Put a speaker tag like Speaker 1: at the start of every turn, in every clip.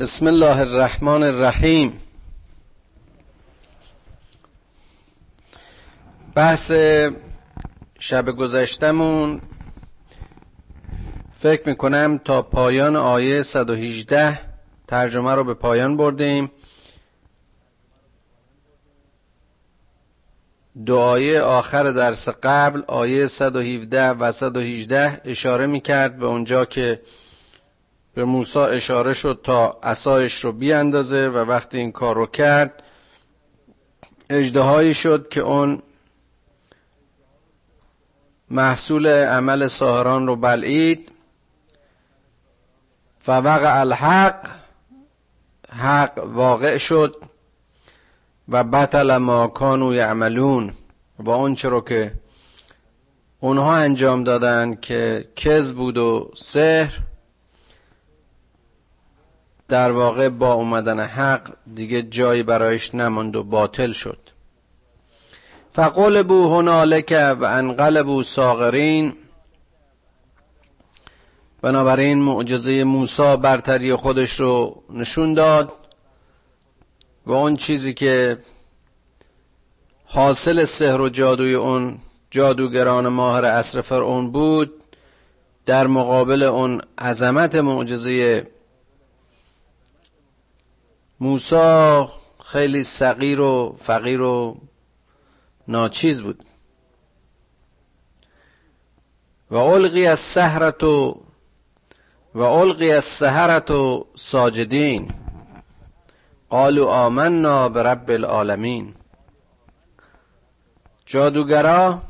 Speaker 1: بسم الله الرحمن الرحیم. بحث شب گذشتمون فکر می‌کنم تا پایان آیه 118 ترجمه رو به پایان بردیم. دعای آخر درس قبل آیه 117 و 118 اشاره می‌کرد به اونجا که به موسی اشاره شد تا اسایش رو بیاندازه و وقتی این کار رو کرد اجدهایی شد که اون محصول عمل ساهران رو بلعید. و وقع الحق حق واقع شد و بطل ما کانو یعملون. با اون رو که اونها انجام دادن که کذب بود و سحر در واقع با اومدن حق دیگه جایی برایش نماند و باطل شد. فقلبو هنالک و انقلبو ساغرین بنابراین معجزه موسی برتری خودش رو نشون داد و اون چیزی که حاصل سحر و جادوی اون جادوگران ماهر اصر فرعون بود در مقابل اون عظمت معجزه موسی خیلی صغیر و فقیر و ناچیز بود. و القی از سهرت و و القی از سهرت و ساجدین. قالوا آمنا به رب العالمین. جادوگرا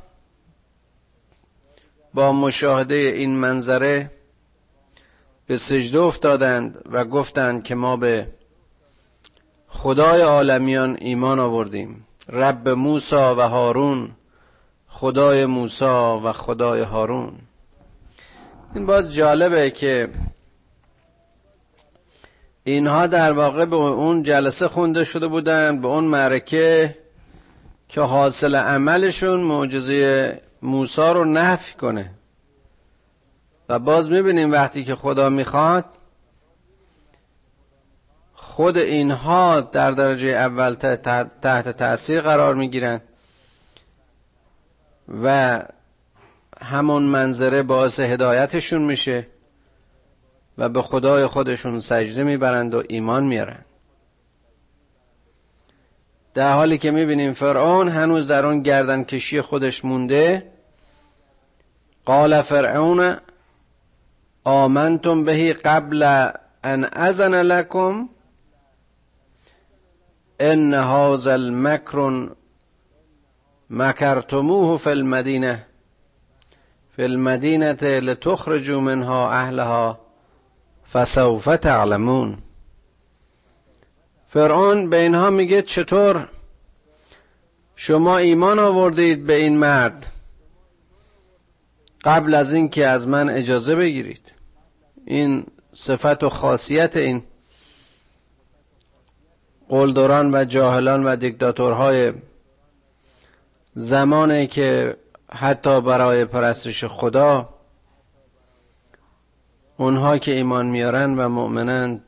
Speaker 1: با مشاهده این منظره به سجده افتادند و گفتند که ما به خدای عالمیان ایمان آوردیم. رب موسا و هارون خدای موسا و خدای هارون. این باز جالبه که اینها در واقع به اون جلسه خونده شده بودن به اون معرکه که حاصل عملشون معجزه موسا رو نفی کنه. و باز می‌بینیم وقتی که خدا می‌خواد خود اینها در درجه اول تحت تاثیر قرار می‌گیرن و همون منظره باعث هدایتشون میشه و به خدای خودشون سجده می‌برند و ایمان میارن در حالی که می‌بینیم فرعون هنوز در اون گردن کشی خودش مونده قال فرعون آمنتم بهی قبل ان ازن لکم ان هذا المکر مکرتموه فی المدینه فی المدینه لتخرجوا منها اهلها فسوف تعلمون. فرعون به اینها میگه چطور؟ شما ایمان آوردید به این مرد. قبل از اینکه از من اجازه بگیرید. این صفت و خاصیت این. قلدران و جاهلان و دیکتاتورهای زمانی که حتی برای پرستش خدا اونها که ایمان میارن و مؤمنن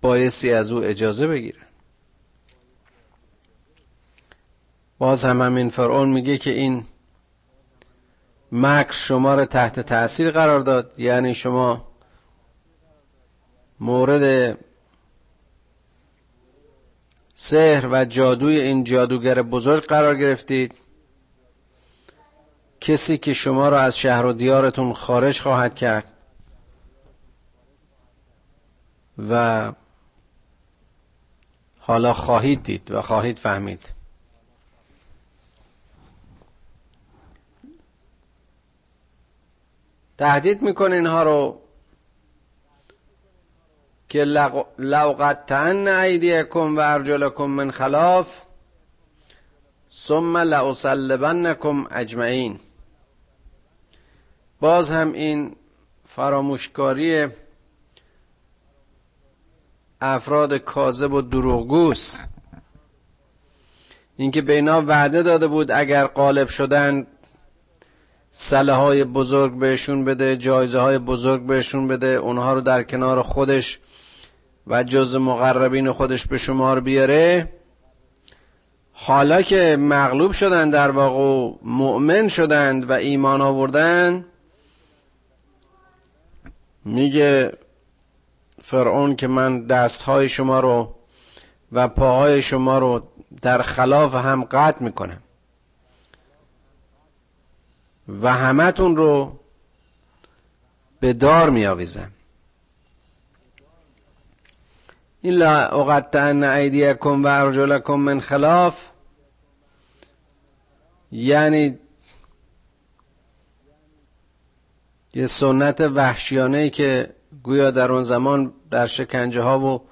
Speaker 1: بایستی از او اجازه بگیرن. باز هم همین فرعون میگه که این مکر شما رو تحت تاثیر قرار داد. یعنی شما مورد سحر و جادوی این جادوگر بزرگ قرار گرفتید. کسی که شما را از شهر و دیارتون خارج خواهد کرد و حالا خواهید دید و خواهید فهمید. تهدید می‌کنه اینها رو که لوقتن ایدیکم و ارجلکم من خلاف ثم لأصلبنکم اجمعین. باز هم این فراموشکاری افراد کاذب و دروغگوست اینکه به اینا وعده داده بود اگر قالب شدن سله های بزرگ بهشون بده جایزه های بزرگ بهشون بده اونها رو در کنار خودش و جز مقربین خودش به شمار بیاره. حالا که مغلوب شدند در واقع مؤمن شدند و ایمان آوردن میگه فرعون که من دستهای شما رو و پاهای شما رو در خلاف هم قطع می‌کنم و همتون رو به دار میآویزم. الا اقطعن ایدیکم و ارجلکم من خلاف. یعنی یه سنت وحشیانه که گویا در اون زمان در شکنجه ها و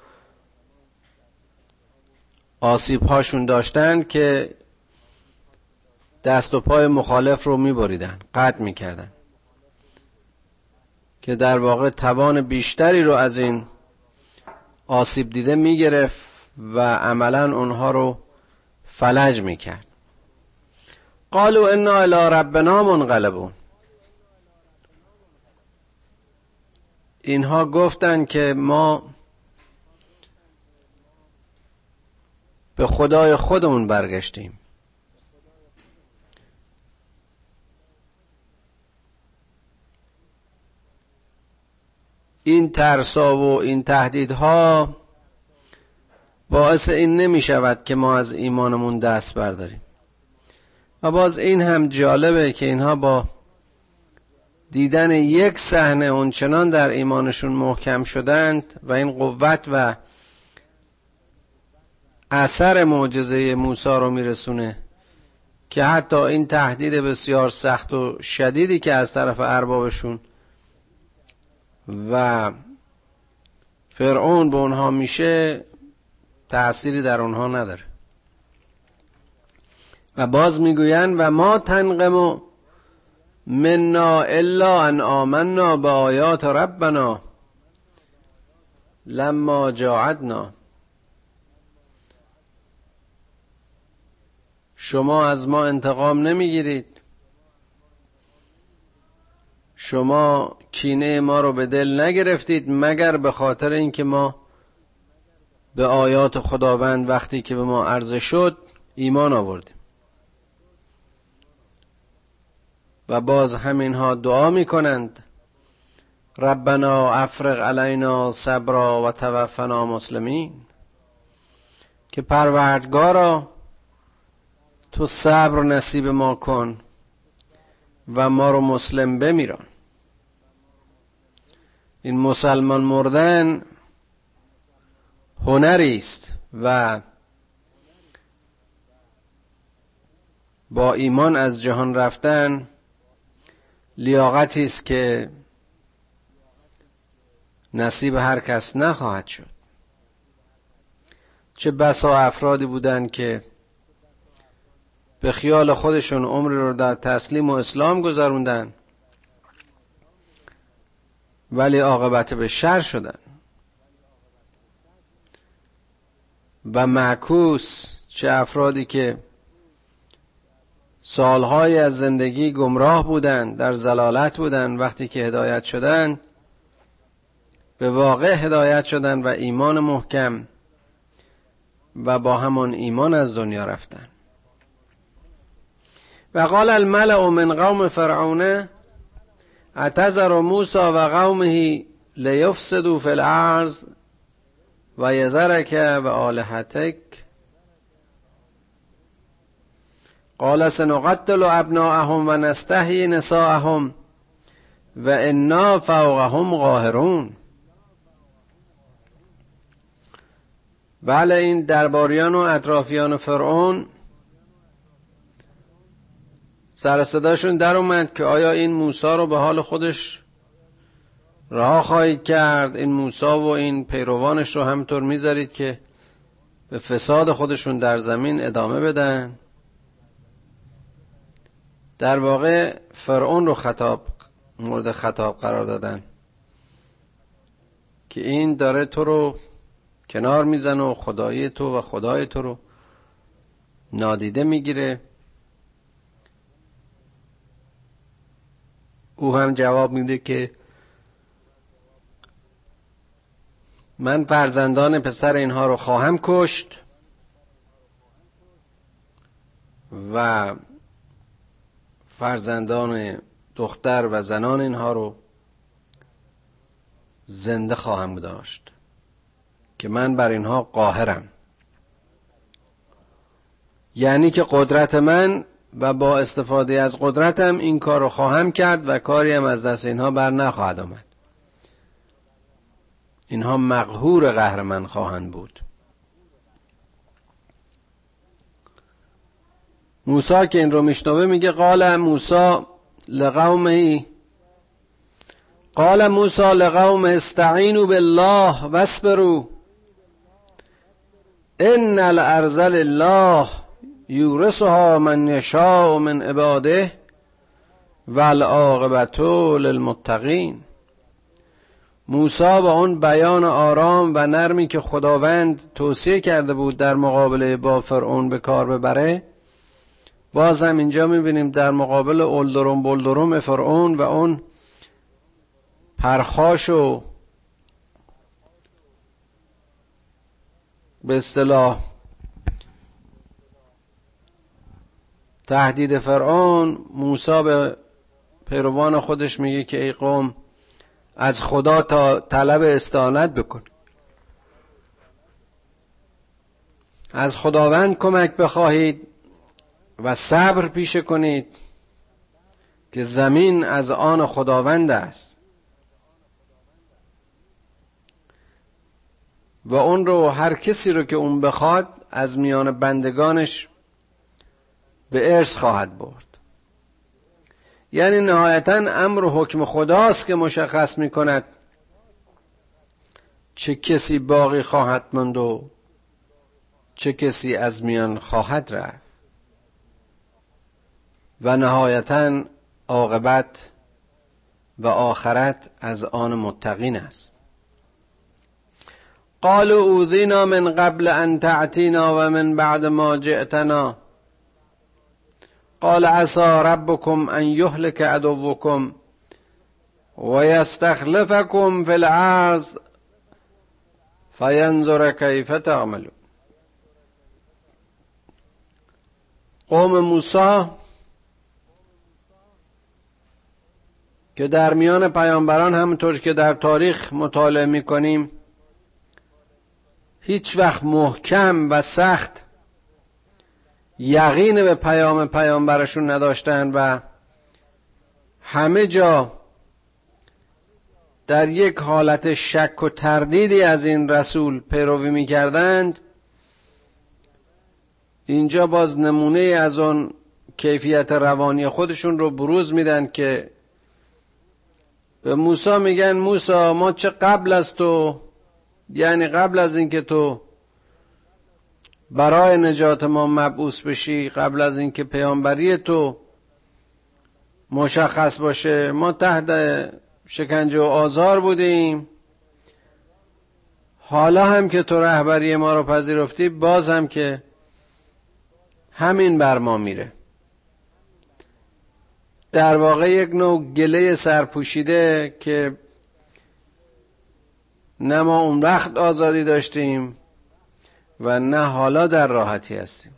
Speaker 1: آسیب هاشون داشتن که دست و پای مخالف رو میبریدن قطع می‌کردن. که در واقع توان بیشتری رو از این آسیب دیده می‌گرفت و عملا اونها رو فلج می‌کرد. قالوا انا الى ربنا منقلبون. اینها گفتن که ما به خدای خودمون برگشتیم. این ترسا و این تهدیدها باعث این نمی شود که ما از ایمانمون دست برداریم. و باز این هم جالبه که اینها با دیدن یک صحنه اونچنان در ایمانشون محکم شدند و این قوت و اثر معجزه موسی رو میرسونه که حتی این تهدید بسیار سخت و شدیدی که از طرف اربابشون و فرعون به اونها میشه تأثیری در اونها نداره. و باز می‌گویند و ما تنقم منا الا ان آمنا به آیات ربنا لما جاعدنا. شما از ما انتقام نمی‌گیرید. شما کینه ما رو به دل نگرفتید مگر به خاطر اینکه ما به آیات خداوند وقتی که به ما عرضه شد ایمان آوردیم. و باز همینها دعا می کنند ربنا افرق علینا صبرا و توفنا مسلمین. که پروردگارا تو صبر نصیب ما کن و ما رو مسلم بمیران. این مسلمان مردن هنری است و با ایمان از جهان رفتن لیاقتی است که نصیب هر کس نخواهد شد. چه بسا افرادی بودند که به خیال خودشون عمر رو در تسلیم و اسلام گذروندن. ولی عاقبت به شر شدن. و معکوس چه افرادی که سالهای از زندگی گمراه بودند در زلالت بودند وقتی که هدایت شدند به واقع هدایت شدند و ایمان محکم و با همان ایمان از دنیا رفتند و قال الملع من قوم فرعون اتذر موسی و قومه لیفسدوا فی الارض و یذرک و آلهتک قال سنقتل ابناءهم و نستحی نساءهم و انا فوقهم قاهرون بله این درباریان و اطرافیان فرعون سر صداشون در اومد که آیا این موسی رو به حال خودش رها خواهید کرد؟ این موسی و این پیروانش رو همطور می‌ذارید که به فساد خودشون در زمین ادامه بدن؟ در واقع فرعون رو خطاب مورد خطاب قرار دادن که این داره تو رو کنار می‌زنه و خدای تو و خدای تو رو نادیده می‌گیره. او هم جواب میده که من فرزندان پسر اینها رو خواهم کشت و فرزندان دختر و زنان اینها رو زنده خواهم داشت که من بر اینها قاهرم. یعنی که قدرت من و با استفاده از قدرتم این کار رو خواهم کرد و کاری هم از دست اینها بر نخواهد آمد. اینها مقهور قهر من خواهند بود. موسی که این رو میشنوه میگه قال موسی لقومه قال موسی لقوم استعینوا بالله واصبروا ان الارض لله. یورثها من یشاء من عباده والعاقبت للمتقین. موسی با اون بیان آرام و نرمی که خداوند توصیه کرده بود در مقابله با فرعون به کار ببره باز هم اینجا می‌بینیم در مقابل اولدروم بولدروم فرعون و اون پرخاش و به اصطلاح تهدید فرعون موسی به پیروان خودش میگه که ای قوم از خدا تا طلب استعانت بکن. از خداوند کمک بخواهید و صبر پیشه کنید که زمین از آن خداوند است. و اون رو هر کسی رو که اون بخواد از میان بندگانش به ارث خواهد برد. یعنی نهایتا امر و حکم خداست که مشخص می کند چه کسی باقی خواهد ماند و چه کسی از میان خواهد رفت. و نهایتا عاقبت و آخرت از آن متقین است. قالوا اوذینا من قبل ان تعتینا و من بعد ما جئتنا. قال عسى ربكم ان يهلك عدوكم ويستخلفكم في الارض فینظر کیف تعملون. قوم موسی که در میان پیامبران همونطور که در تاریخ مطالعه می‌کنیم هیچ وقت محکم و سخت یقین به پیام پیامبرشون نداشتن و همه جا در یک حالت شک و تردیدی از این رسول پیروی می‌کردند. اینجا باز نمونه از اون کیفیت روانی خودشون رو بروز میدن که به موسی میگن موسی ما چه قبل از تو؟ یعنی قبل از اینکه تو برای نجات ما مبعوث بشی قبل از اینکه پیامبری تو مشخص باشه. ما تحت شکنجه و آزار بودیم. حالا هم که تو رهبری ما رو پذیرفتی باز هم که همین بر ما میره. در واقع یک نوع گله سرپوشیده که نه ما اون وقت آزادی داشتیم و نه حالا در راحتی هستیم.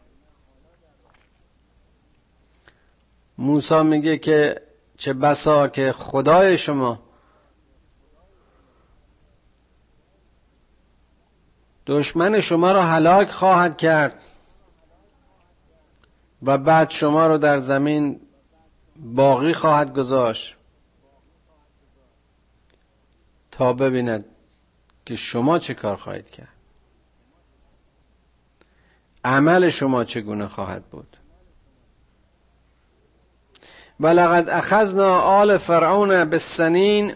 Speaker 1: موسی میگه که چه بسا که خدای شما دشمن شما را هلاک خواهد کرد و بعد شما رو در زمین باقی خواهد گذاشت تا ببیند که شما چه کار خواهید کرد. عمل شما چگونه خواهد بود؟ ولقد اخذنا آل فرعون بالسنین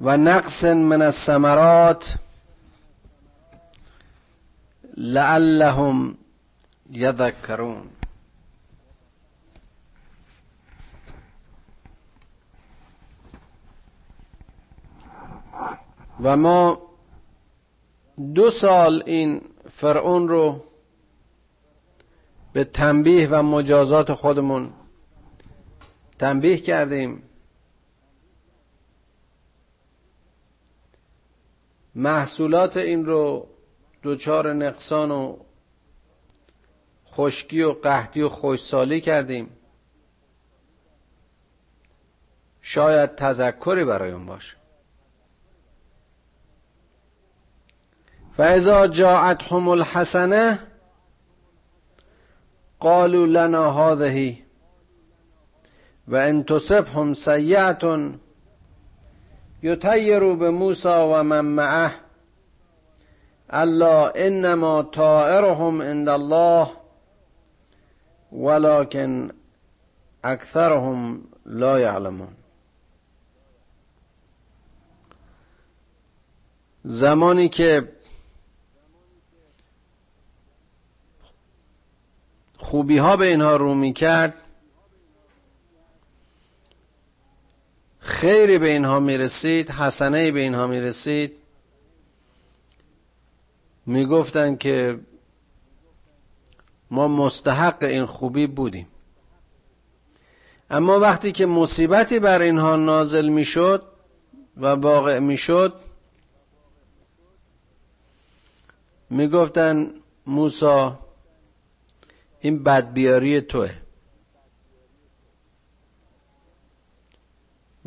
Speaker 1: و نقص من الثمرات لعلهم یذکرون. و ما دو سال این فرعون رو به تنبیه و مجازات خودمون تنبیه کردیم. محصولات این رو دوچار نقصان و خشکی و قحطی و خوشسالی کردیم. شاید تذکری برای اون باشه. فاذا جاءتهم الحسنه قالوا لنا هذه و ان تصبهم سیئه یطیروا بموسی و من معه الا انما طائرهم عند الله ولكن اکثرهم لا یعلمون زمانی که خوبی ها به اینها رو می کرد خیری به اینها می رسید حسنه به اینها می رسید می گفتن که ما مستحق این خوبی بودیم. اما وقتی که مصیبتی بر اینها نازل می شد و واقع می شد می گفتن موسا این بدبیاری توه.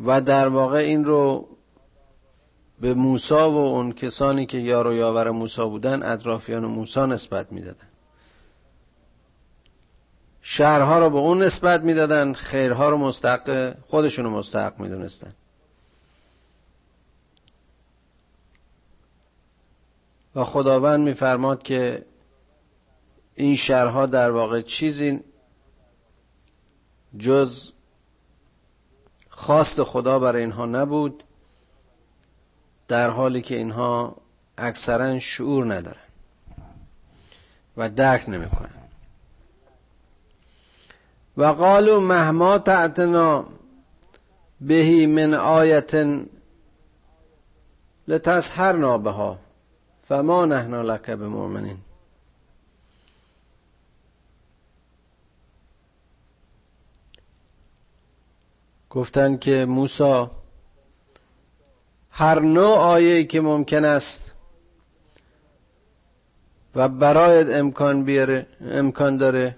Speaker 1: و در واقع این رو به موسا و اون کسانی که یار و یاور موسا بودن اطرافیان موسا نسبت می‌دادن. شهرها رو به اون نسبت می‌دادن خیرها رو مستحق خودشونو مستحق می‌دونستن. و خداوند میفرماد که این شهرها در واقع چیزی جز خواست خدا برای اینها نبود در حالی که اینها اکثرا شعور ندارن و درک نمی‌کنن. و قالوا مهما تعتنا بهی من آیت لتسحرنا بها فما نحن لك بمؤمنین. گفتن که موسا هر نوع آیه که ممکن است و برایت امکان بیاره امکان داره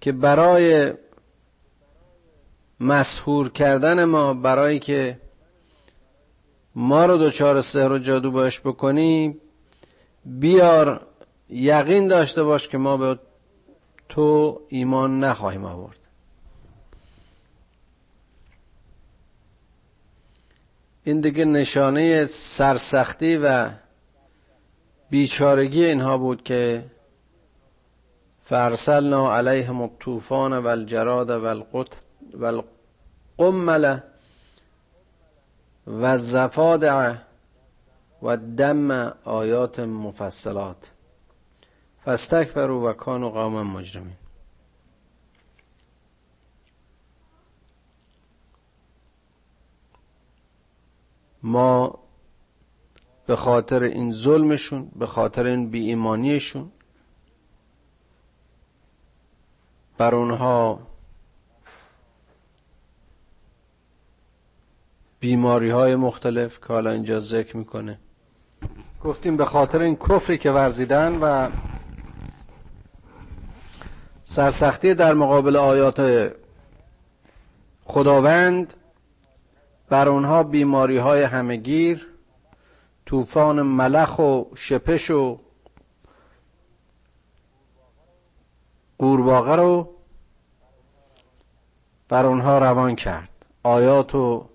Speaker 1: که برای مسهور کردن ما برای که ما رو دوچار سحر و جادو باش بکنی بیار یقین داشته باش که ما به تو ایمان نخواهیم آورد. این دیگه نشانه سرسختی و بیچارگی اینها بود که فرسلنا علیهم الطوفان و الجراد و القمل و الزفادع و دم آیات مفصلات. فاستکبروا و کانوا قوما مجرمین. ما به خاطر این ظلمشون به خاطر این بی ایمانیشون بر اونها بیماری های مختلف که حالا اینجا ذکر می‌کنه. گفتیم به خاطر این کفری که ورزیدن و سرسختی در مقابل آیات خداوند بر اونها بیماری های همگیر طوفان ملخ و شپش و قورباغه رو بر اونها روان کرد. آیات و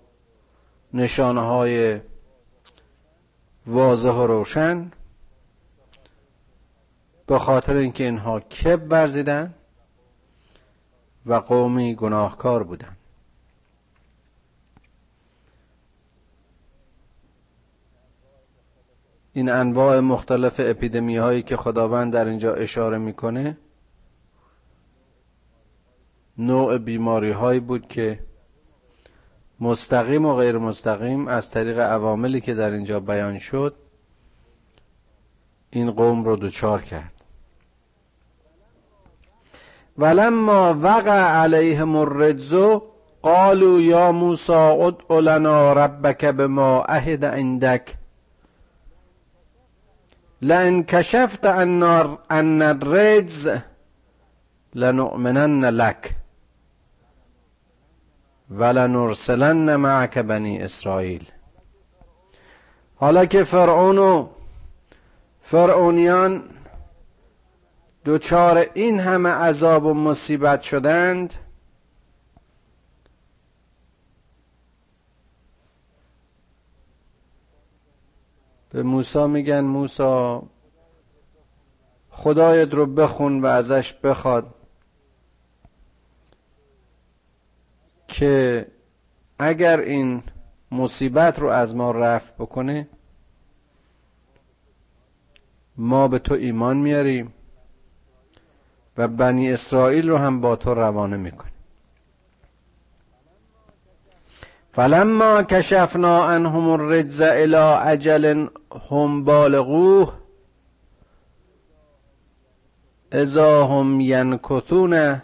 Speaker 1: نشانه های واضح و روشن به خاطر اینکه اینها کب ورزیدن و قومی گناهکار بودن. این انواع مختلف اپیدمی هایی که خداوند در اینجا اشاره می‌کنه نوع بیماری هایی بود که مستقیم و غیر مستقیم از طریق عواملی که در اینجا بیان شد این قوم رو دچار کرد. ولما وقع علیهم الرجز قالوا یا موسی ادع لنا ربک بما عهد عندك لئن کشفت عنا الرجز لنؤمنن لك ولنرسلن معك بنی اسرائیل حالا که فرعون و فرعونیان دوچار این همه عذاب و مصیبت شدند به موسی میگن موسی خدایت رو بخون و ازش بخواد که اگر این مصیبت رو از ما رفت بکنه ما به تو ایمان میاریم و بنی اسرائیل رو هم با تو روانه می‌کنیم. فلما کشفنا عنهم الرجز الى اجل هم بالغوه اذا هم ینکثون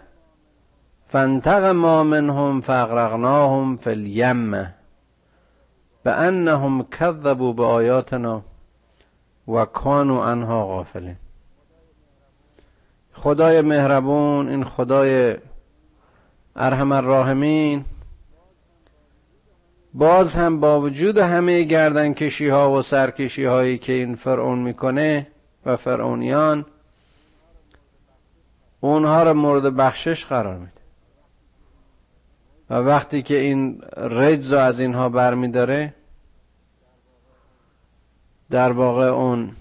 Speaker 1: فانتقما منهم فاغرقناهم في الیم بانهم كذبوا بآیاتنا و کانوا عنها غافلین. خدای مهربون این خدای ارحم الراحمین باز هم با وجود همه گردن کشی ها و سرکشی هایی که این فرعون می‌کنه و فرعونیان اونها را مورد بخشش قرار میده. و وقتی که این رجز از اینها برمیداره در واقع اون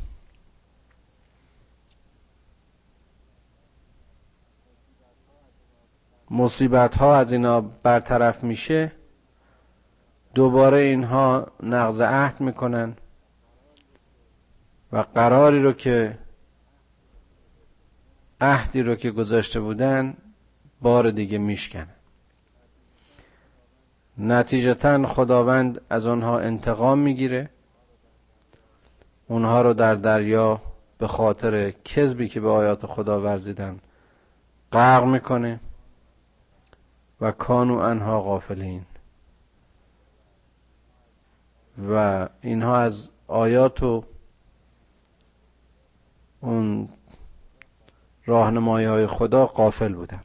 Speaker 1: مصیبت ها از اینا برطرف میشه. دوباره اینها نقض عهد می‌کنن و قراری رو که عهدی رو که گذاشته بودن بار دیگه میشکنن. نتیجتا خداوند از آنها انتقام می‌گیره. اونها رو در دریا به خاطر کذبی که به آیات خدا ورزیدن غرق می‌کنه و کانو انها غافلین. و اینها از آیات و اون راهنمایی های خدا قافل بودن.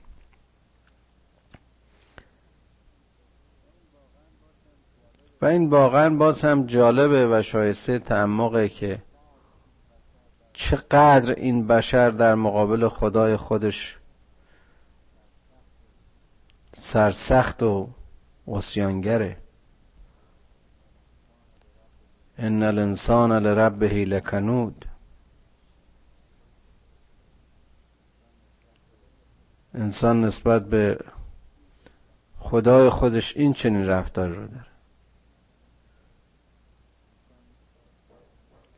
Speaker 1: و این واقعا باز هم جالبه و شایسته تعمقه که چقدر این بشر در مقابل خدای خودش سرسخت و اسیانگره ان الانسان لربه لکنود انسان نسبت به خدای خودش این چنین رفتار رو داره.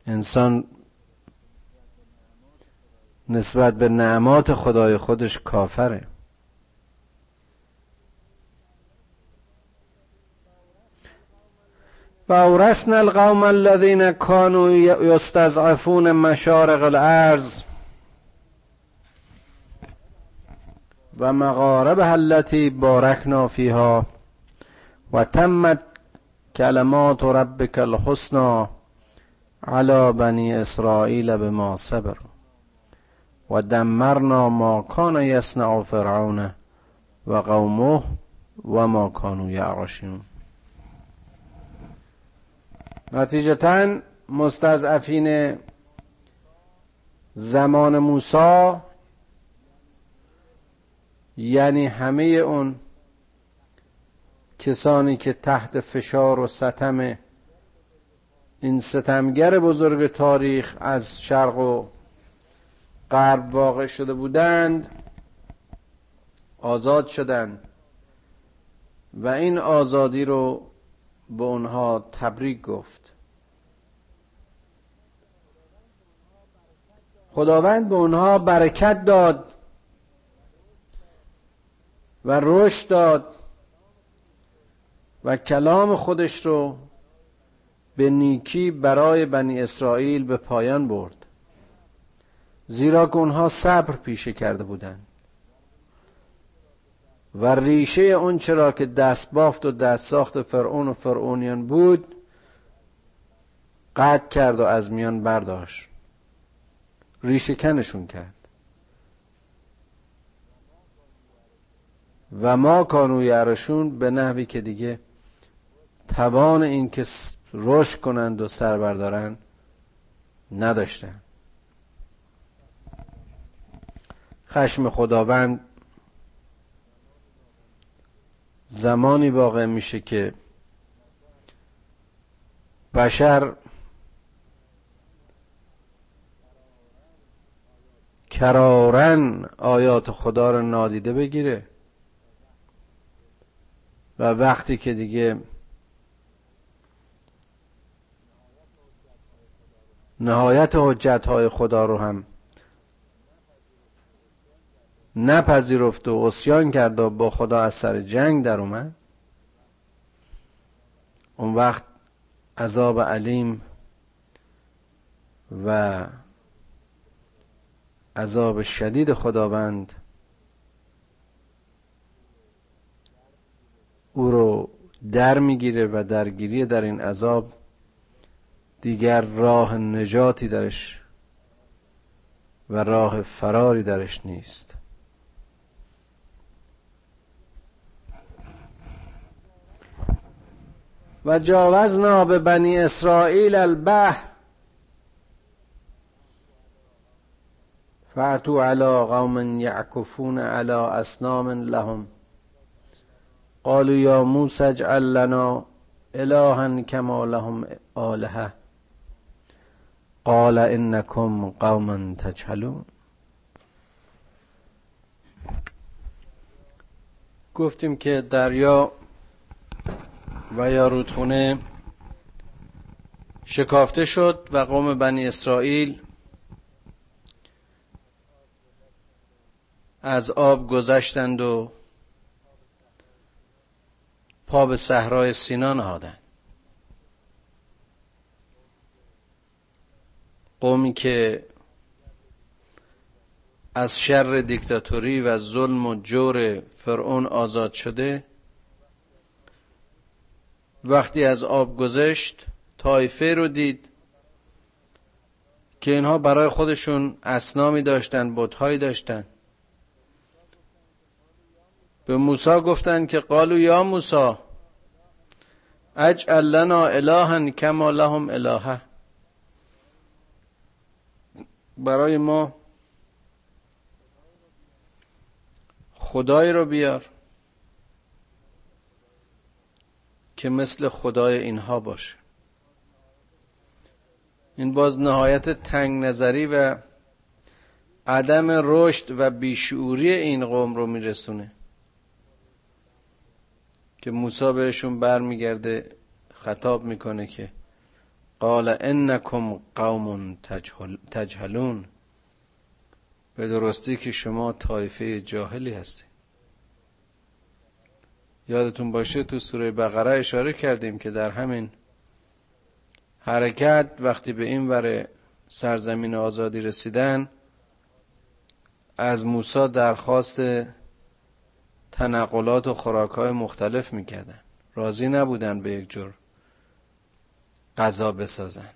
Speaker 1: انسان نسبت به نعمات خدای خودش کافره. و اورثنا القوم الذين كانوا يستضعفون مشارق الارض و مغاربها التي باركنا فيها و تمت کلمات ربك الحسنى على بني اسرائیل بما صبر و دمرنا ما کان یصنع فرعون و قومه و ما کانوا یعرشون. نتیجتا مستضعفین زمان موسی یعنی همه اون کسانی که تحت فشار و ستم این ستمگر بزرگ تاریخ از شرق و غرب واقع شده بودند آزاد شدند. و این آزادی رو به اونها تبریک گفت. خداوند به اونها برکت داد و رشد داد و کلام خودش رو به نیکی برای بنی اسرائیل به پایان برد. زیرا که اونها صبر پیشه کرده بودند. و ریشه اون چرا که دست بافت و دست ساخت فرعون و فرعونیان بود قطع کرد و از میان برداشت. ریشه کنشون کرد. و ما کانو یعرشون به نحوی که دیگه توان این که رشد کنند و سر بردارن نداشتن. خشم خداوند زمانی واقع میشه که بشر کرارن آیات خدا رو نادیده بگیره و وقتی که دیگه نهایت حجت های خدا رو هم نپذیرفت و اسیان کرد و با خدا از سر جنگ در اومد. اون وقت عذاب علیم و عذاب شدید خداوند او رو در می‌گیره و درگیری در این عذاب دیگر راه نجاتی درش و راه فراری درش نیست. و جاوزنا به بنی اسرائیل البحر. فاتوا على قوم يعكفون على اصنام لهم. قالوا یا موسی اجعل لنا الها كما لهم آلهه قال انکم قوم تجهلون. گفتیم که دریا و یا رودخونه شکافته شد و قوم بنی اسرائیل از آب گذشتند و پا به صحرای سینا نهادند. قومی که از شر دیکتاتوری و ظلم و جور فرعون آزاد شده وقتی از آب گذشت طایفه رو دید که اینها برای خودشون اسنامی داشتن بتهایی داشتن. به موسی گفتند که قالو یا موسی اجعل لنا الها کما لهم الهه. برای ما خدای رو بیار. که مثل خدای اینها باشه. این باز نهایت تنگ نظری و عدم رشد و بیشعوری این قوم رو میرسونه که موسی بهشون برمیگرده خطاب می‌کنه که قال انکم قوم تجهلون. به درستی که شما طایفه جاهلی هستید. یادتون باشه تو سوره بقره اشاره کردیم که در همین حرکت وقتی به این ور سرزمین آزادی رسیدن از موسی درخواست تنقلات و خوراکهای مختلف می‌کردن. راضی نبودن به یک جور غذا بسازن.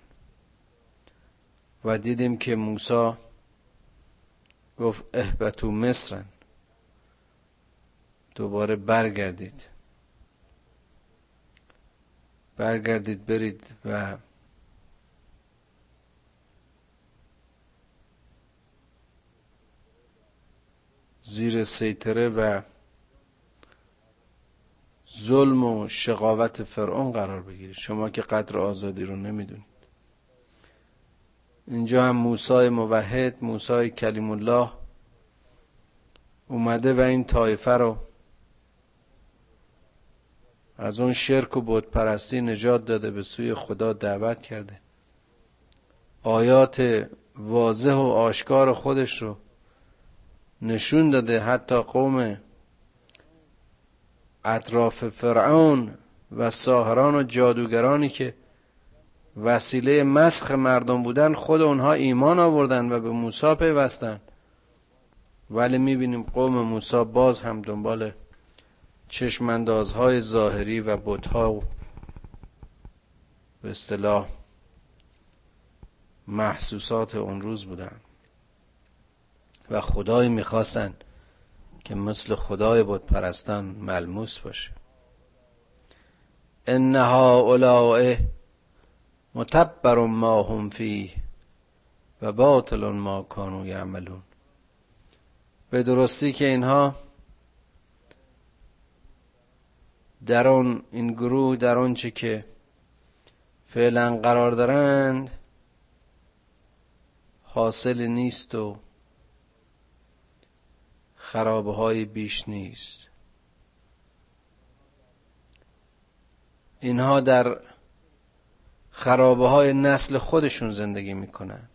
Speaker 1: و دیدیم که موسی گفت اهبتو مصرن. دوباره برگردید. برگردید برید و زیر سیطره و ظلم و شقاوت فرعون قرار بگیرید. شما که قدر آزادی رو نمی‌دونید. اینجا هم موسی موحد موسی کلیم الله اومده و این طایفه رو از اون شرک و بود پرستی نجات داده به سوی خدا دعوت کرده. آیات واضح و آشکار خودش رو نشون داده. حتی قوم اطراف فرعون و ساهران و جادوگرانی که وسیله مسخ مردم بودن خود اونها ایمان آوردن و به موسی پیوستن. ولی می‌بینیم قوم موسی باز هم دنبال چشماندازهای ظاهری و بتها و به اصطلاح محسوسات اون روز بودن. و خدایی می‌خواستن که مثل خدای بود پرستان ملموس باشه. انها اولاء متبر ما هم فیه و باطل ما کانو یعملون. به درستی که اینها در اون این گروه در آنچه که فعلا قرار دارند حاصل نیست و خرابه های بیش نیست. اینها در خرابه های نسل خودشون زندگی می‌کنن.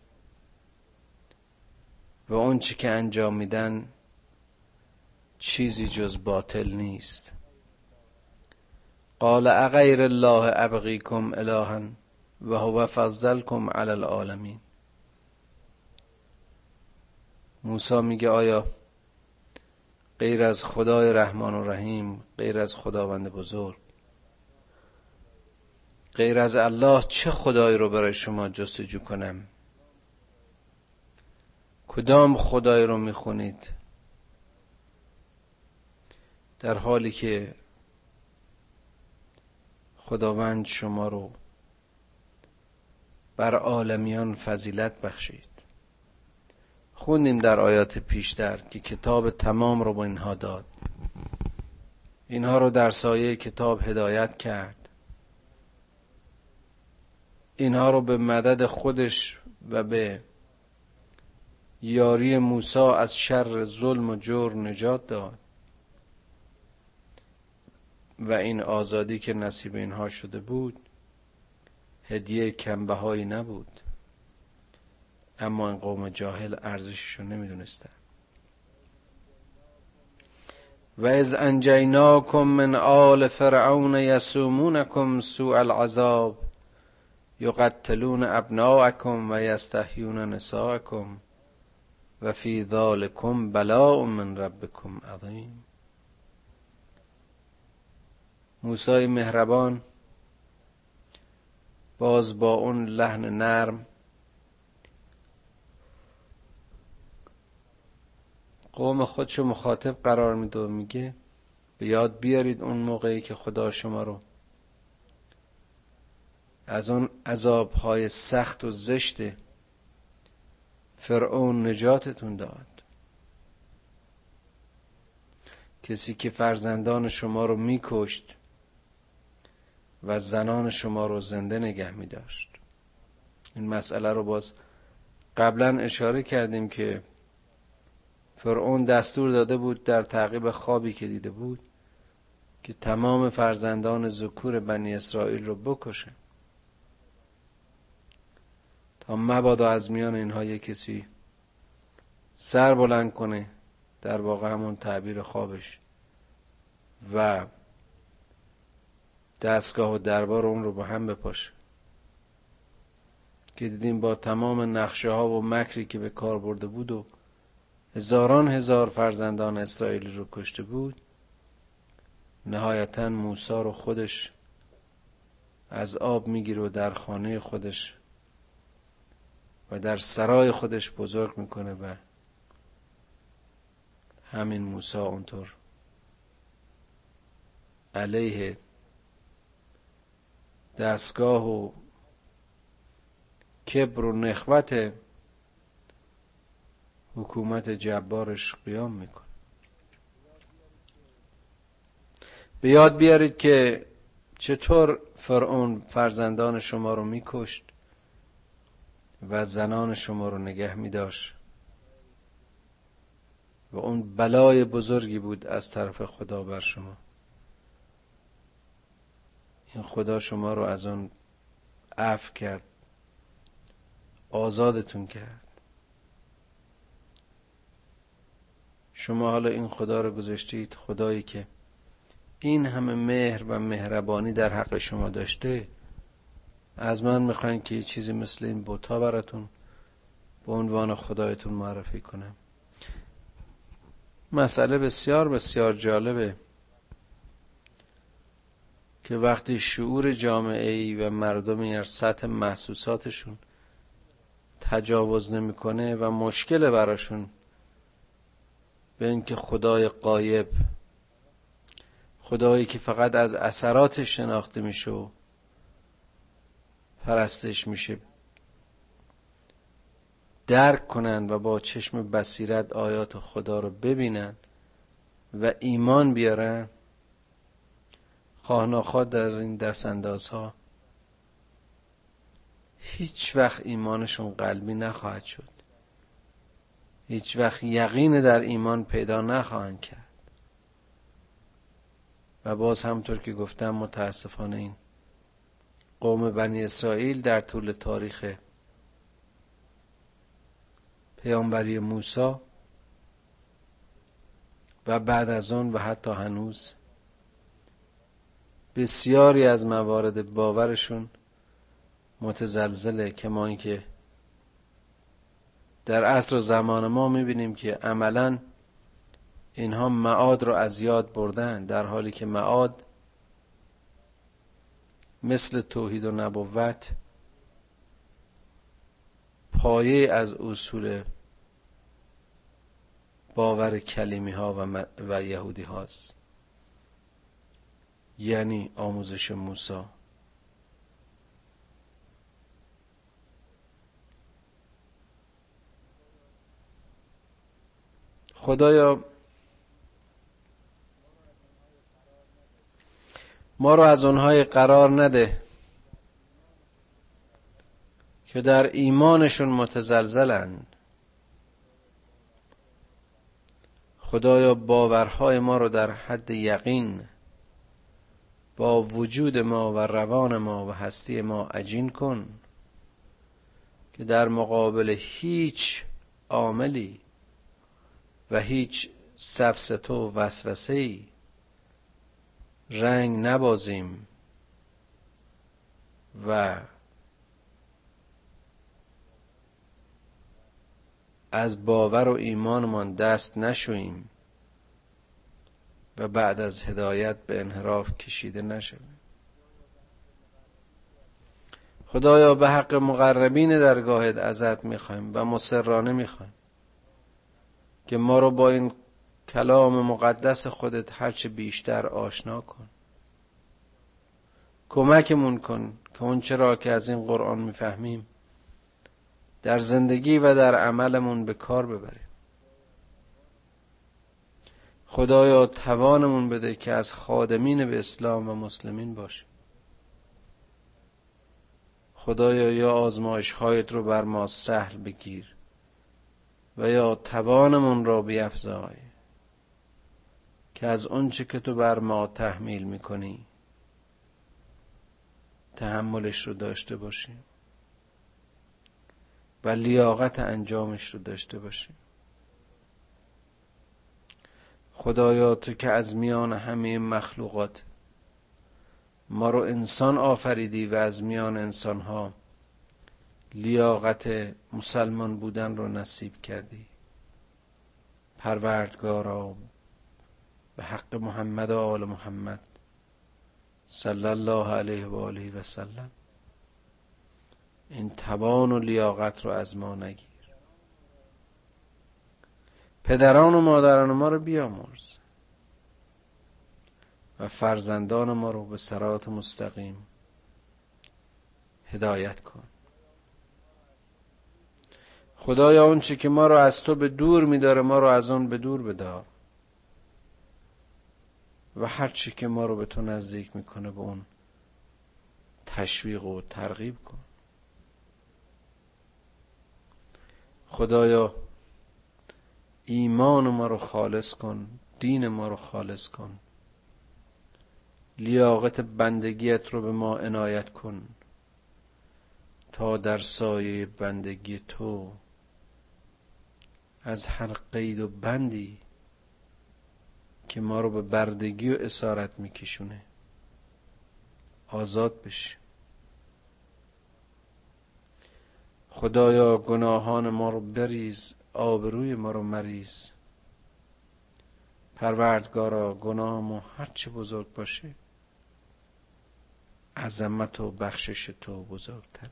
Speaker 1: و اون چی که انجام میدن چیزی جز باطل نیست. قال اغیر الله ابغیکم الها و هو فضلکم علی العالمین. موسی میگه آیا غیر از خدای رحمان و رحیم غیر از خداوند بزرگ غیر از الله چه خدایی رو برای شما جستجو کنم؟ کدام خدای رو می‌خونید؟ در حالی که خداوند شما رو بر عالمیان فضیلت بخشید. خوندیم در آیات پیشتر که کتاب تمام رو با اینها داد. اینها رو در سایه کتاب هدایت کرد. اینها رو به مدد خودش و به یاری موسی از شر ظلم و جور نجات داد. و این آزادی که نصیب اینها شده بود هدیه کمبهایی نبود. اما این قوم جاهل ارزشش رو نمی‌دونستن. و از انجیناکم من آل فرعون یسومونکم سوء العذاب یقتلون ابناءکم و یستحیون نساءکم و فی ذالکم بلاء من ربکم عظیم. موسی مهربان باز با اون لحن نرم قوم خودشو مخاطب قرار میده و میگه به یاد بیارید اون موقعی که خدا شما رو از اون عذابهای سخت و زشت فرعون نجاتتون داد. کسی که فرزندان شما رو میکشت و زنان شما رو زنده نگه می داشت. این مسئله رو باز قبلا اشاره کردیم که فرعون دستور داده بود در تعقیب خوابی که دیده بود که تمام فرزندان ذکور بنی اسرائیل رو بکشه. تا مبادا از میان اینها یک کسی سر بلند کنه در واقع همون تعبیر خوابش و دستگاه و دربار اون رو با هم بپاشه که دیدیم با تمام نقشه ها و مکری که به کار برده بود و هزاران هزار فرزندان اسرائیلی رو کشته بود نهایتا موسی رو خودش از آب می‌گیره و در خانه خودش و در سرای خودش بزرگ می‌کنه و همین موسی اونطور علیه دستگاه و کبر و نخوت حکومت جبارش قیام می‌کنه. به یاد بیارید که چطور فرعون فرزندان شما رو میکشت و زنان شما رو نگه میداشت و اون بلای بزرگی بود از طرف خدا بر شما. این خدا شما رو از اون عفو کرد. آزادتون کرد. شما حالا این خدا رو گذاشتید خدایی که این همه مهر و مهربانی در حق شما داشته از من می‌خواین که چیزی مثل این بوتا براتون به عنوان خدایتون معرفی کنم. مسئله بسیار بسیار جالبه. که وقتی شعور جامعه ای و مردمی از سطح محسوساتشون تجاوز نمی‌کنه و مشکل براشون به اینکه خدای قایب خدایی که فقط از اثراتش شناخته میشه و پرستش میشه درک کنند و با چشم بصیرت آیات خدا رو ببینن و ایمان بیارن خواه در این درس ها هیچ وقت ایمانشون قلبی نخواهد شد. هیچ وقت یقین در ایمان پیدا نخواهند کرد. و باز همطور که گفتم متاسفانه این قوم بنی اسرائیل در طول تاریخ پیامبری موسی و بعد از آن و حتی هنوز بسیاری از موارد باورشون متزلزله که ما اینکه در عصر و زمان ما می‌بینیم که عملا اینها معاد رو از یاد بردن در حالی که معاد مثل توحید و نبوت پایه از اصول باور کلیمی ها و, و یهودی هاست یعنی آموزش موسی. خدایا ما رو از اونهای قرار نده که در ایمانشون متزلزلند خدایا باورهای ما رو در حد یقین با وجود ما و روان ما و هستی ما عجین کن که در مقابل هیچ عاملی و هیچ سفست و وسوسه رنگ نبازیم و از باور و ایمانمان دست نشویم و بعد از هدایت به انحراف کشیده نشویم خدایا به حق مقربین درگاهت ازت می‌خوایم و مسررانه می‌خوایم که ما رو با این کلام مقدس خودت هرچه بیشتر آشنا کن. کمکمون کن که اون چرا که از این قرآن می‌فهمیم در زندگی و در عملمون به کار ببریم. خدایا توانمون بده که از خادمین به اسلام و مسلمین باشیم. خدایا یا آزمایش هایت رو بر ما سهل بگیر و یا توانمون را بیافزای که از اونچه که تو بر ما تحمیل می‌کنی تحملش رو داشته باشیم و لیاقت انجامش رو داشته باشیم. خدایا تو که از میان همه مخلوقات ما رو انسان آفریدی و از میان انسان ها لیاقت مسلمان بودن رو نصیب کردی. پروردگارا به حق محمد و آل محمد صلی الله علیه و آله و سلم. این توان و لیاقت رو از ما نگیر. پدران و مادران ما رو بیامرز. و فرزندان ما رو به سرات مستقیم هدایت کن. خدایا اون چی که ما رو از تو به دور میداره ما رو از اون به دور بدار و هر چی که ما رو به تو نزدیک می‌کنه به اون تشویق و ترغیب کن. خدایا ایمان ما رو خالص کن دین ما رو خالص کن. لیاقت بندگیت رو به ما عنایت کن. تا در سایه بندگی تو از هر قید و بندی که ما رو به بردگی و اسارت میکشونه. آزاد بشیم خدایا گناهان ما رو بریز. آبروی ما رو مریز پروردگارا گناه ما هرچه بزرگ باشه عظمت و بخشش تو بزرگتره.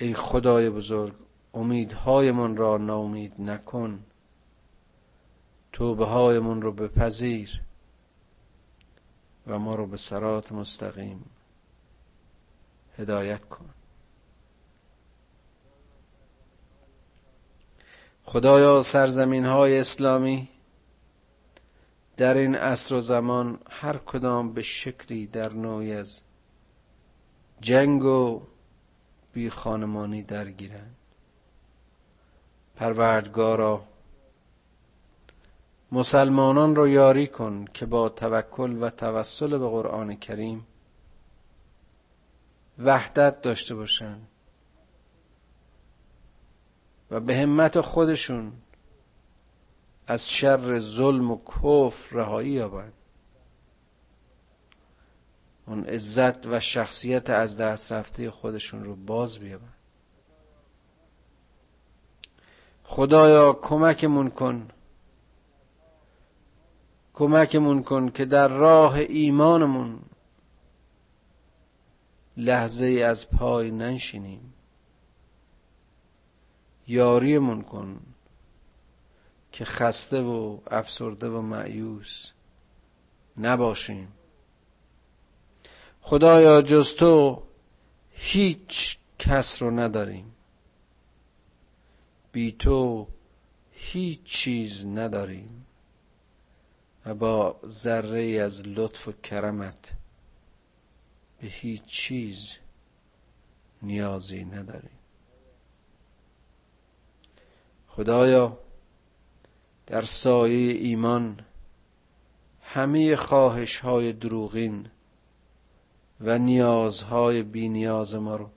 Speaker 1: ای خدای بزرگ امیدهایمان را ناامید نکن. توبه هایمون رو بپذیر و ما رو به سرات مستقیم هدایت کن. خدایا سرزمین های اسلامی در این عصر و زمان هر کدام به شکلی در نوعی از جنگ و بی خانمانی درگیرند. پروردگارا مسلمانان را یاری کن که با توکل و توسل به قرآن کریم وحدت داشته باشند. و به همت خودشون از شر ظلم و کفر رهایی یابند. اون عزت و شخصیت از دست رفته خودشون رو باز بیابند. خدایا کمکمون کن. کمکمون کن که در راه ایمانمون لحظه از پای ننشینیم. یاریمون کن که خسته و افسرده و معیوس نباشیم. خدایا جز تو هیچ کس رو نداریم. بی تو هیچ چیز نداریم. و با ذره از لطف و کرمت به هیچ چیز نیازی نداریم. خدایا در سایه ایمان همه خواهش های دروغین و نیازهای بی نیاز ما رو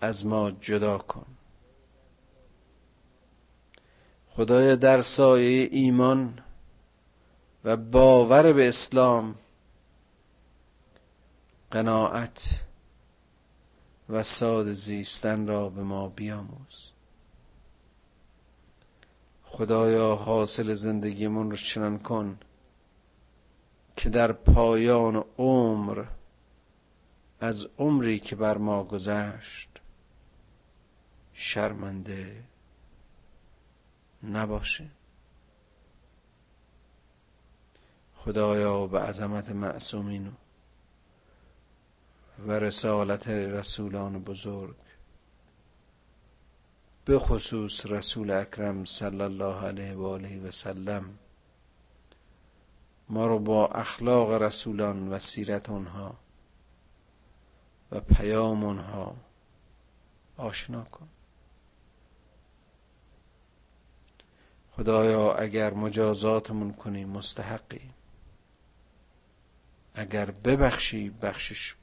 Speaker 1: از ما جدا کن. خدایا در سایه ایمان و باور به اسلام قناعت و ساد زیستن را به ما بیاموز. خدایا حاصل زندگیمون رو چنان کن که در پایان عمر از عمری که بر ما گذشت شرمنده نباشه خدایا به عظمت معصومین و رسالت رسولان بزرگ به خصوص رسول اکرم صلی الله علیه و آله و سلم ما رو با اخلاق رسولان و سیرت اونها و پیام اونها آشنا کن. خدایا اگر مجازاتمون کنی مستحقی. اگر ببخشی بخشش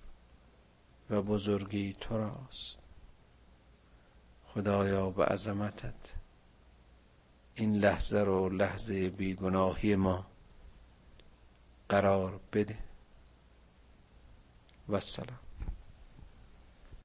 Speaker 1: و بزرگی تو راست. خدایا به عظمتت. این لحظه رو لحظه بیگناهی ما قرار بده. و سلام.